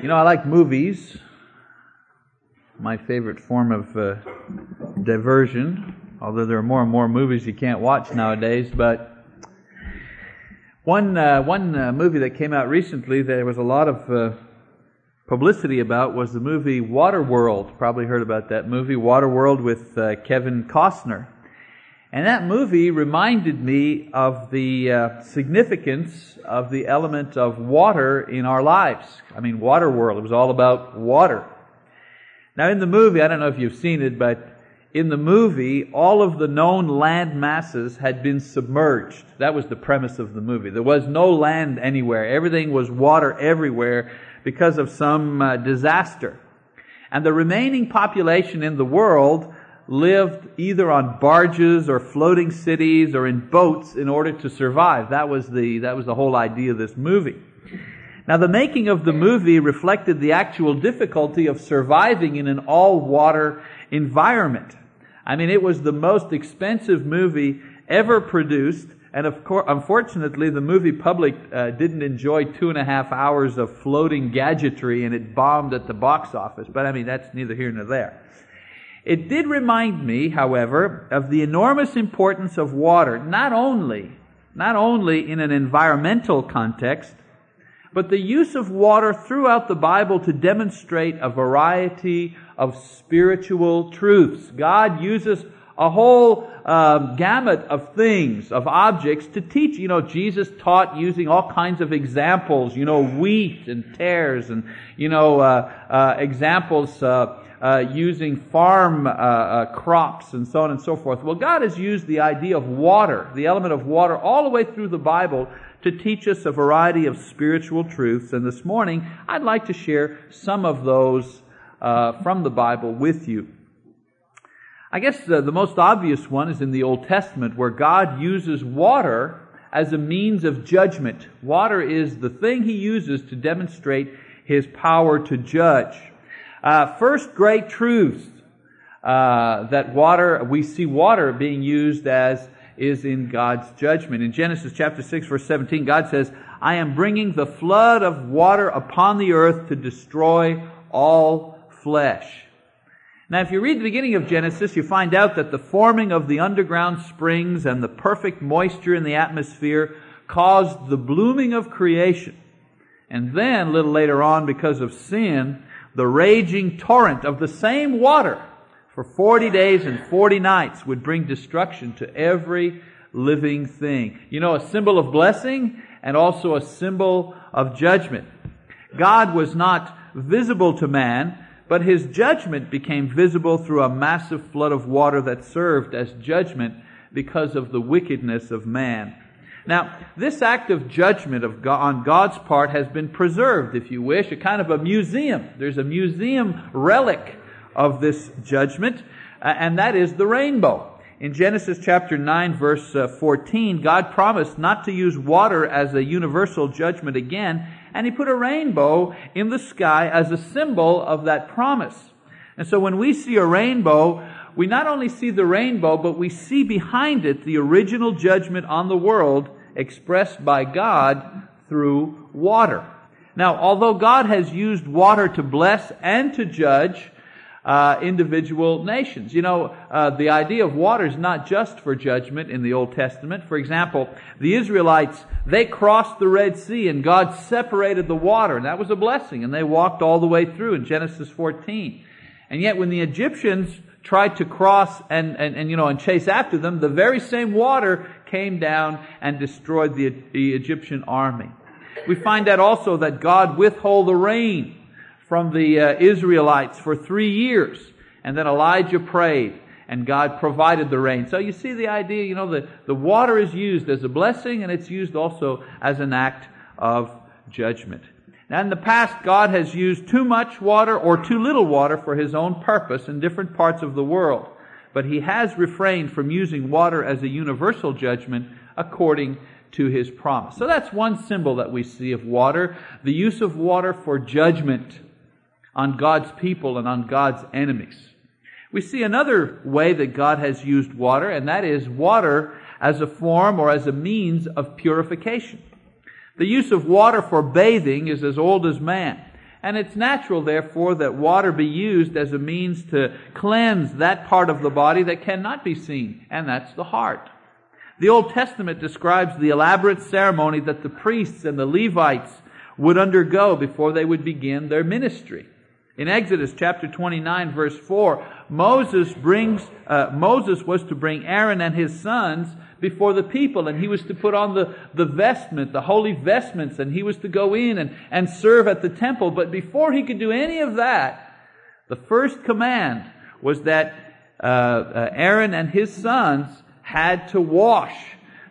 You know, I like movies. My favorite form of uh, diversion, although there are more and more movies you can't watch nowadays. But one uh, one uh, movie that came out recently, there was a lot of uh, publicity about, was the movie Waterworld. Probably heard about that movie, Waterworld, with uh, Kevin Costner. And that movie reminded me of the uh, significance of the element of water in our lives. I mean, Waterworld, it was all about water. Now, in the movie, I don't know if you've seen it, but in the movie, all of the known land masses had been submerged. That was the premise of the movie. There was no land anywhere. Everything was water everywhere because of some uh, disaster. And the remaining population in the world lived either on barges or floating cities or in boats in order to survive. That was the, that was the whole idea of this movie. Now the making of the movie reflected the actual difficulty of surviving in an all water environment. I mean, it was the most expensive movie ever produced. And of course, unfortunately, the movie public uh, didn't enjoy two and a half hours of floating gadgetry and it bombed at the box office. But I mean, that's neither here nor there. It did remind me, however, of the enormous importance of water, not only, not only in an environmental context, but the use of water throughout the Bible to demonstrate a variety of spiritual truths. God uses a whole um, gamut of things, of objects to teach. You know, Jesus taught using all kinds of examples, you know, wheat and tares and, you know, uh, uh, examples uh, using farm uh, uh, crops and so on and so forth. Well, God has used the idea of water, the element of water, all the way through the Bible to teach us a variety of spiritual truths. And this morning, I'd like to share some of those uh, from the Bible with you. I guess the, the most obvious one is in the Old Testament, where God uses water as a means of judgment. Water is the thing He uses to demonstrate His power to judge. Uh, first great truth uh, that water, we see water being used as is in God's judgment. In Genesis chapter 6 verse 17, God says, I am bringing the flood of water upon the earth to destroy all flesh. Now, if you read the beginning of Genesis, you find out that the forming of the underground springs and the perfect moisture in the atmosphere caused the blooming of creation. And then, a little later on, because of sin, the raging torrent of the same water for 40 days and 40 nights would bring destruction to every living thing. You know, a symbol of blessing and also a symbol of judgment. God was not visible to man, but his judgment became visible through a massive flood of water that served as judgment because of the wickedness of man. Now, this act of judgment of God, on God's part has been preserved, if you wish, a kind of a museum. There's a museum relic of this judgment, and that is the rainbow. In Genesis chapter 9 verse uh, 14, God promised not to use water as a universal judgment again, and He put a rainbow in the sky as a symbol of that promise. And so when we see a rainbow, we not only see the rainbow, but we see behind it the original judgment on the world expressed by God through water. Now, although God has used water to bless and to judge uh, individual nations, you know, uh, the idea of water is not just for judgment in the Old Testament. For example, the Israelites they crossed the Red Sea and God separated the water, and that was a blessing, and they walked all the way through in Genesis 14. And yet, when the Egyptians tried to cross and, and, and, you know, and chase after them, the very same water came down and destroyed the, the Egyptian army. We find out also that God withhold the rain from the uh, Israelites for three years. And then Elijah prayed and God provided the rain. So you see the idea, you know, the, the water is used as a blessing and it's used also as an act of judgment. Now, in the past, God has used too much water or too little water for His own purpose in different parts of the world. But He has refrained from using water as a universal judgment according to His promise. So that's one symbol that we see of water, the use of water for judgment on God's people and on God's enemies. We see another way that God has used water, and that is water as a form or as a means of purification. The use of water for bathing is as old as man. And it's natural, therefore, that water be used as a means to cleanse that part of the body that cannot be seen, and that's the heart. The Old Testament describes the elaborate ceremony that the priests and the Levites would undergo before they would begin their ministry. In Exodus chapter 29 verse 4, Moses brings, uh, Moses was to bring Aaron and his sons before the people and he was to put on the, the vestment, the holy vestments, and he was to go in and, and serve at the temple. But before he could do any of that, the first command was that uh, uh, Aaron and his sons had to wash.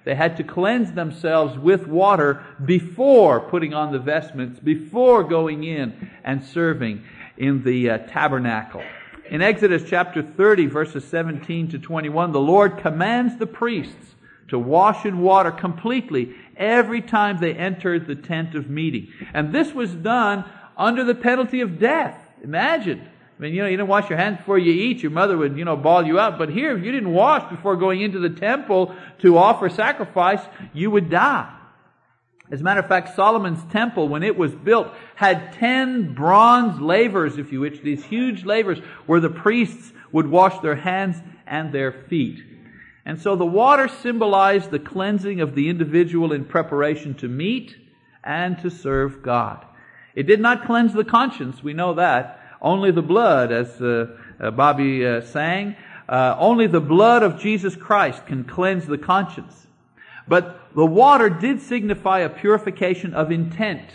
They had to cleanse themselves with water before putting on the vestments, before going in and serving in the uh, tabernacle. In Exodus chapter 30, verses 17 to 21, the Lord commands the priests to wash in water completely every time they entered the tent of meeting. And this was done under the penalty of death. Imagine I mean, you know, you didn't wash your hands before you eat. Your mother would, you know, bawl you out. But here, if you didn't wash before going into the temple to offer sacrifice, you would die. As a matter of fact, Solomon's temple, when it was built, had ten bronze lavers, if you wish, these huge lavers where the priests would wash their hands and their feet. And so the water symbolized the cleansing of the individual in preparation to meet and to serve God. It did not cleanse the conscience, we know that, only the blood, as uh, uh, Bobby uh, sang, uh, only the blood of Jesus Christ can cleanse the conscience. But the water did signify a purification of intent,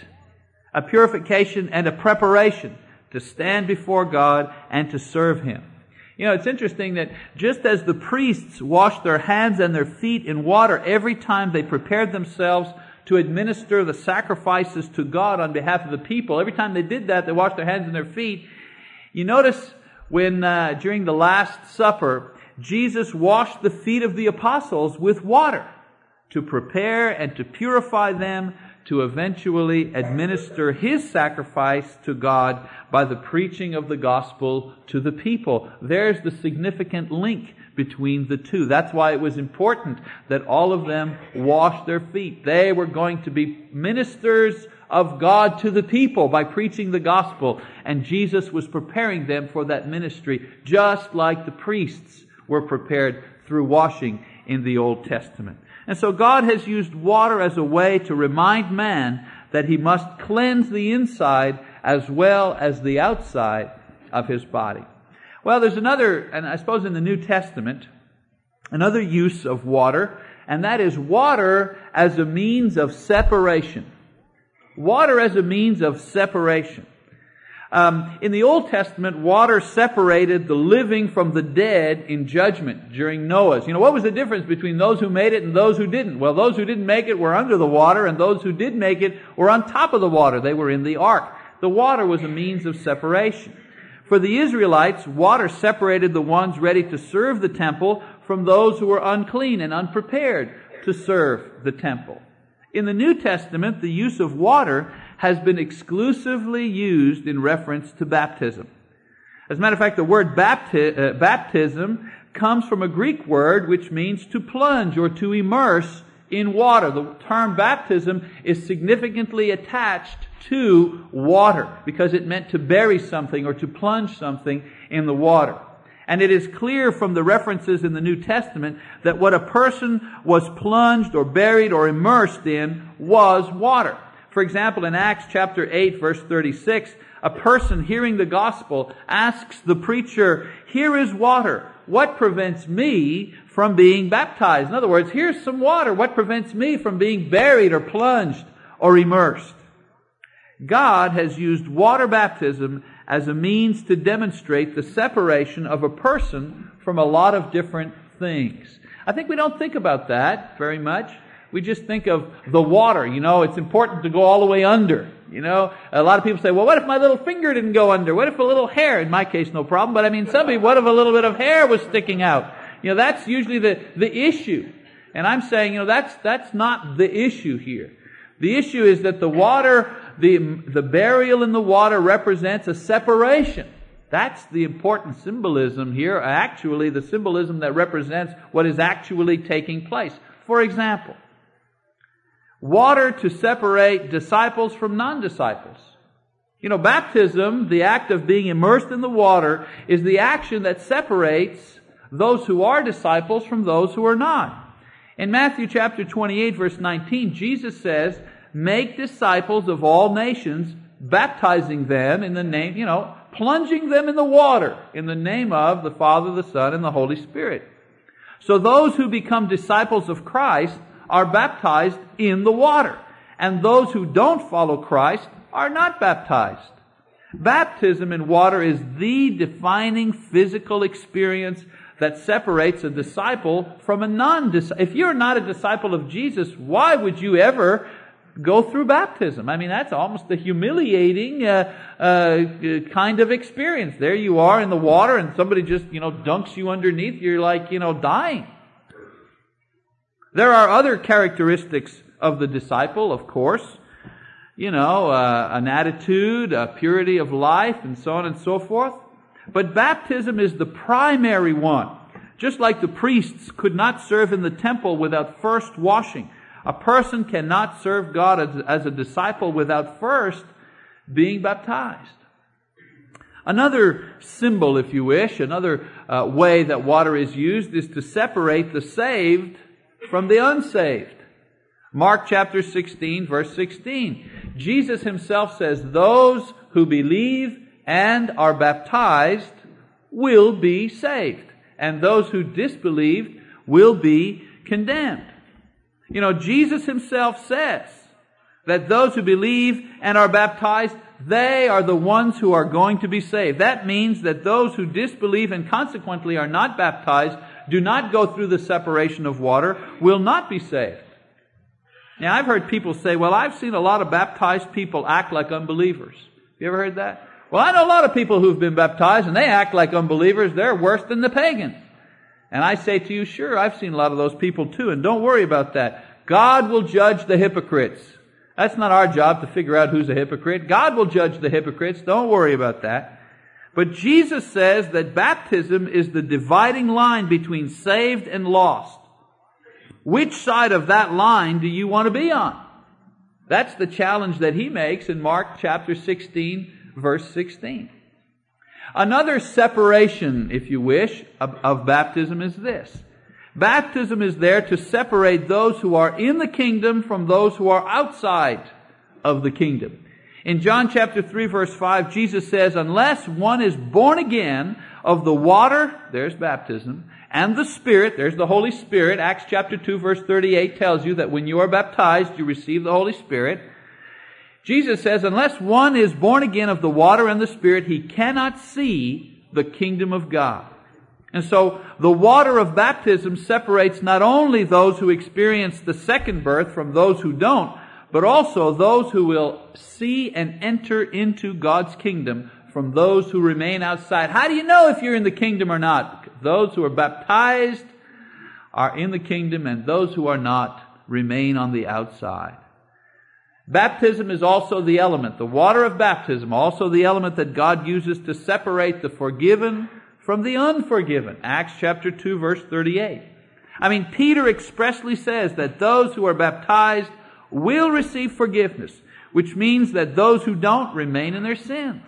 a purification and a preparation to stand before God and to serve Him. You know, it's interesting that just as the priests washed their hands and their feet in water every time they prepared themselves to administer the sacrifices to God on behalf of the people. Every time they did that, they washed their hands and their feet. You notice when, uh, during the Last Supper, Jesus washed the feet of the apostles with water to prepare and to purify them to eventually administer his sacrifice to God by the preaching of the gospel to the people. There's the significant link between the two. That's why it was important that all of them wash their feet. They were going to be ministers of God to the people by preaching the gospel, and Jesus was preparing them for that ministry, just like the priests were prepared through washing in the Old Testament. And so God has used water as a way to remind man that he must cleanse the inside as well as the outside of his body. Well, there's another, and I suppose in the New Testament, another use of water, and that is water as a means of separation. Water as a means of separation. Um, in the Old Testament, water separated the living from the dead in judgment during Noah's. You know, what was the difference between those who made it and those who didn't? Well, those who didn't make it were under the water, and those who did make it were on top of the water. They were in the ark. The water was a means of separation. For the Israelites, water separated the ones ready to serve the temple from those who were unclean and unprepared to serve the temple. In the New Testament, the use of water has been exclusively used in reference to baptism. As a matter of fact, the word bapti- uh, baptism comes from a Greek word which means to plunge or to immerse in water. The term baptism is significantly attached to water because it meant to bury something or to plunge something in the water. And it is clear from the references in the New Testament that what a person was plunged or buried or immersed in was water. For example, in Acts chapter 8 verse 36, a person hearing the gospel asks the preacher, here is water. What prevents me from being baptized? In other words, here's some water. What prevents me from being buried or plunged or immersed? God has used water baptism as a means to demonstrate the separation of a person from a lot of different things. I think we don't think about that very much. We just think of the water. You know, it's important to go all the way under. You know, a lot of people say, well, what if my little finger didn't go under? What if a little hair? In my case, no problem. But I mean, some people, what if a little bit of hair was sticking out? You know, that's usually the, the issue. And I'm saying, you know, that's, that's not the issue here. The issue is that the water, the, the burial in the water represents a separation. That's the important symbolism here, actually the symbolism that represents what is actually taking place. For example, water to separate disciples from non-disciples. You know, baptism, the act of being immersed in the water, is the action that separates those who are disciples from those who are not. In Matthew chapter 28 verse 19, Jesus says, make disciples of all nations, baptizing them in the name, you know, plunging them in the water in the name of the Father, the Son, and the Holy Spirit. So those who become disciples of Christ are baptized in the water. And those who don't follow Christ are not baptized. Baptism in water is the defining physical experience that separates a disciple from a non-disciple. If you're not a disciple of Jesus, why would you ever go through baptism? I mean, that's almost a humiliating uh, uh, kind of experience. There you are in the water, and somebody just you know dunks you underneath. You're like you know dying. There are other characteristics of the disciple, of course you know, uh, an attitude, a purity of life, and so on and so forth. But baptism is the primary one. Just like the priests could not serve in the temple without first washing. A person cannot serve God as, as a disciple without first being baptized. Another symbol, if you wish, another uh, way that water is used is to separate the saved from the unsaved. Mark chapter 16, verse 16. Jesus himself says, Those who believe and are baptized will be saved, and those who disbelieve will be condemned. You know, Jesus himself says that those who believe and are baptized, they are the ones who are going to be saved. That means that those who disbelieve and consequently are not baptized, do not go through the separation of water, will not be saved. Now, I've heard people say, well, I've seen a lot of baptized people act like unbelievers. You ever heard that? Well, I know a lot of people who've been baptized and they act like unbelievers. They're worse than the pagans. And I say to you, sure, I've seen a lot of those people too, and don't worry about that. God will judge the hypocrites. That's not our job to figure out who's a hypocrite. God will judge the hypocrites. Don't worry about that. But Jesus says that baptism is the dividing line between saved and lost. Which side of that line do you want to be on? That's the challenge that he makes in Mark chapter 16, verse 16. Another separation, if you wish, of, of, baptism is this. Baptism is there to separate those who are in the kingdom from those who are outside of the kingdom. In John chapter 3 verse 5, Jesus says, unless one is born again of the water, there's baptism, and the Spirit, there's the Holy Spirit. Acts chapter 2 verse 38 tells you that when you are baptized, you receive the Holy Spirit. Jesus says, unless one is born again of the water and the Spirit, he cannot see the kingdom of God. And so the water of baptism separates not only those who experience the second birth from those who don't, but also those who will see and enter into God's kingdom from those who remain outside. How do you know if you're in the kingdom or not? Those who are baptized are in the kingdom, and those who are not remain on the outside. Baptism is also the element, the water of baptism, also the element that God uses to separate the forgiven from the unforgiven. Acts chapter 2 verse 38. I mean, Peter expressly says that those who are baptized will receive forgiveness, which means that those who don't remain in their sins.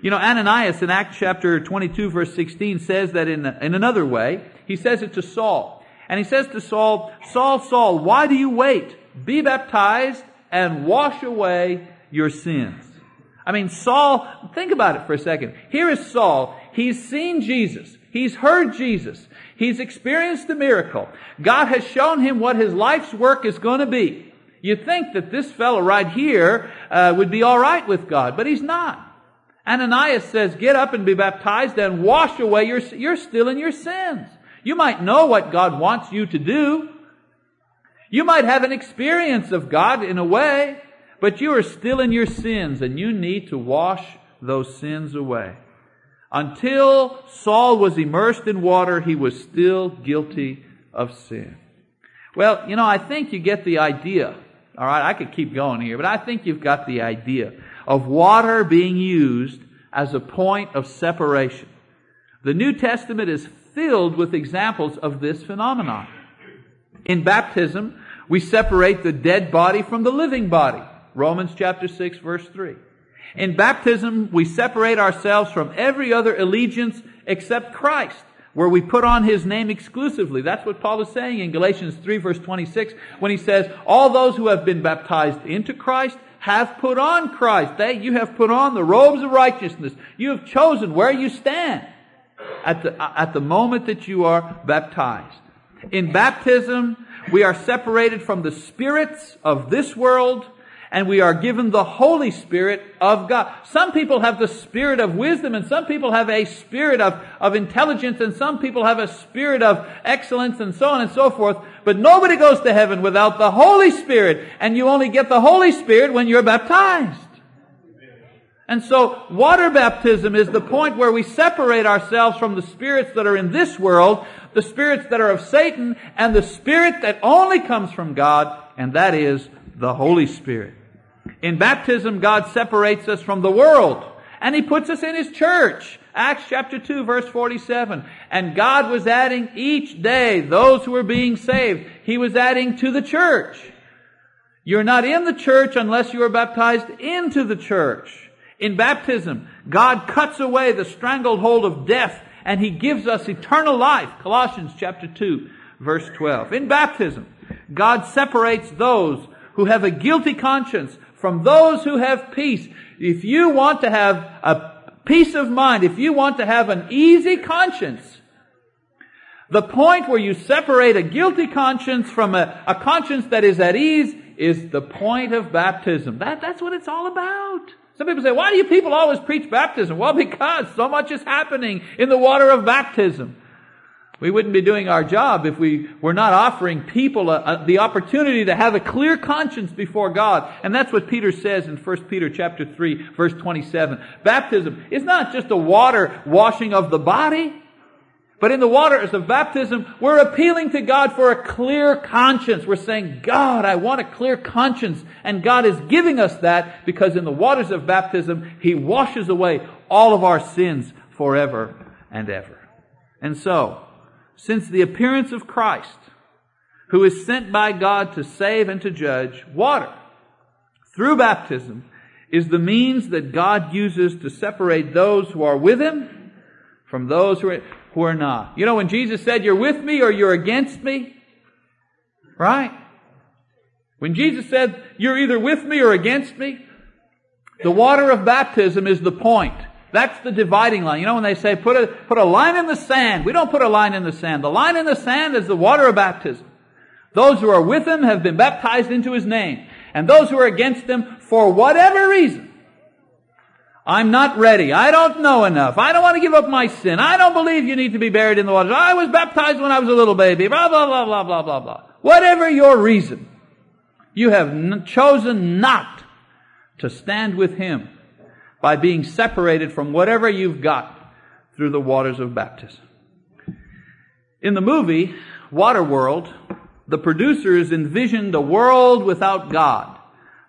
You know, Ananias in Acts chapter 22 verse 16 says that in, in another way. He says it to Saul. And he says to Saul, Saul, Saul, why do you wait? Be baptized and wash away your sins. I mean, Saul, think about it for a second. Here is Saul. He's seen Jesus. He's heard Jesus. He's experienced the miracle. God has shown him what his life's work is going to be. You'd think that this fellow right here uh, would be all right with God, but he's not. Ananias says, get up and be baptized and wash away your, you're still in your sins. You might know what God wants you to do. You might have an experience of God in a way, but you are still in your sins and you need to wash those sins away. Until Saul was immersed in water, he was still guilty of sin. Well, you know, I think you get the idea. All right, I could keep going here, but I think you've got the idea of water being used as a point of separation. The New Testament is filled with examples of this phenomenon. In baptism, we separate the dead body from the living body. Romans chapter 6 verse 3. In baptism, we separate ourselves from every other allegiance except Christ, where we put on His name exclusively. That's what Paul is saying in Galatians 3 verse 26 when he says, all those who have been baptized into Christ have put on Christ. They, you have put on the robes of righteousness. You have chosen where you stand at the, at the moment that you are baptized. In baptism, we are separated from the spirits of this world and we are given the Holy Spirit of God. Some people have the spirit of wisdom and some people have a spirit of, of intelligence and some people have a spirit of excellence and so on and so forth. But nobody goes to heaven without the Holy Spirit and you only get the Holy Spirit when you're baptized. And so water baptism is the point where we separate ourselves from the spirits that are in this world, the spirits that are of Satan, and the spirit that only comes from God, and that is the Holy Spirit. In baptism, God separates us from the world and He puts us in His church. Acts chapter 2 verse 47. And God was adding each day those who were being saved. He was adding to the church. You're not in the church unless you are baptized into the church. In baptism, God cuts away the strangled hold of death and He gives us eternal life. Colossians chapter 2 verse 12. In baptism, God separates those who have a guilty conscience from those who have peace. If you want to have a peace of mind, if you want to have an easy conscience, the point where you separate a guilty conscience from a, a conscience that is at ease is the point of baptism. That, that's what it's all about. Some people say, why do you people always preach baptism? Well, because so much is happening in the water of baptism. We wouldn't be doing our job if we were not offering people a, a, the opportunity to have a clear conscience before God. And that's what Peter says in 1 Peter chapter 3 verse 27. Baptism is not just a water washing of the body, but in the waters of baptism, we're appealing to God for a clear conscience. We're saying, God, I want a clear conscience. And God is giving us that because in the waters of baptism, He washes away all of our sins forever and ever. And so, since the appearance of Christ, who is sent by God to save and to judge, water, through baptism, is the means that God uses to separate those who are with Him from those who are, not. You know, when Jesus said, You're with me or you're against me, right? When Jesus said, You're either with me or against me, the water of baptism is the point. That's the dividing line. You know when they say put a, put a line in the sand. We don't put a line in the sand. The line in the sand is the water of baptism. Those who are with him have been baptized into his name. And those who are against him, for whatever reason, I'm not ready. I don't know enough. I don't want to give up my sin. I don't believe you need to be buried in the waters. I was baptized when I was a little baby. Blah, blah, blah, blah, blah, blah, blah. Whatever your reason, you have n- chosen not to stand with him by being separated from whatever you've got through the waters of baptism. In the movie, Waterworld, the producers envisioned a world without God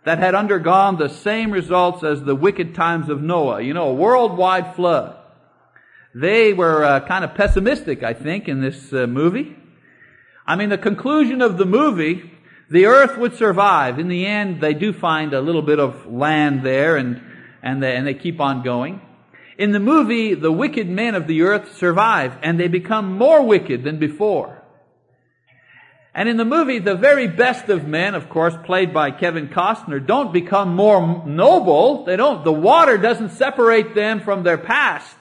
that had undergone the same results as the wicked times of Noah. You know, a worldwide flood. They were uh, kind of pessimistic, I think, in this uh, movie. I mean, the conclusion of the movie, the earth would survive. In the end, they do find a little bit of land there and and they, and they keep on going. In the movie, the wicked men of the earth survive and they become more wicked than before. And in the movie, the very best of men, of course, played by Kevin Costner, don't become more noble. They don't, the water doesn't separate them from their past.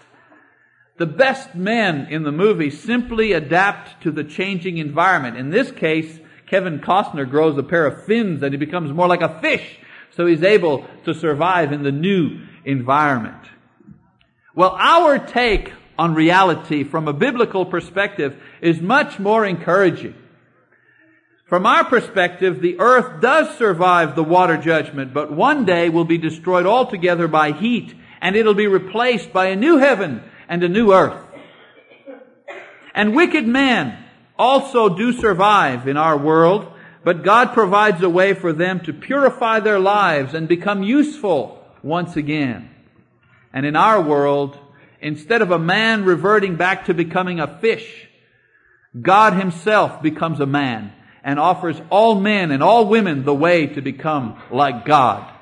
The best men in the movie simply adapt to the changing environment. In this case, Kevin Costner grows a pair of fins and he becomes more like a fish so he's able to survive in the new environment. Well, our take on reality from a biblical perspective is much more encouraging. From our perspective, the earth does survive the water judgment, but one day will be destroyed altogether by heat, and it'll be replaced by a new heaven and a new earth. And wicked men also do survive in our world, but God provides a way for them to purify their lives and become useful once again. And in our world, instead of a man reverting back to becoming a fish, God himself becomes a man and offers all men and all women the way to become like God.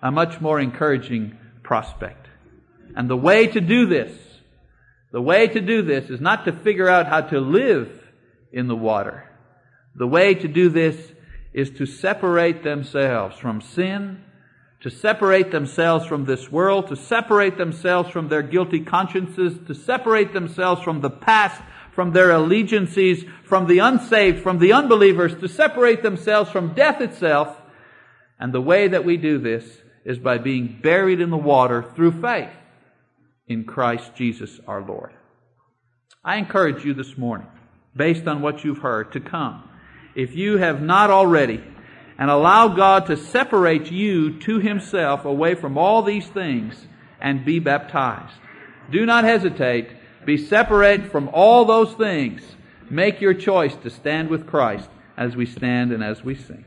A much more encouraging prospect. And the way to do this, the way to do this is not to figure out how to live in the water. The way to do this is to separate themselves from sin, to separate themselves from this world, to separate themselves from their guilty consciences, to separate themselves from the past, from their allegiances, from the unsaved, from the unbelievers, to separate themselves from death itself. And the way that we do this is by being buried in the water through faith in Christ Jesus our Lord. I encourage you this morning, based on what you've heard, to come. If you have not already, and allow God to separate you to Himself away from all these things and be baptized. Do not hesitate. Be separate from all those things. Make your choice to stand with Christ as we stand and as we sing.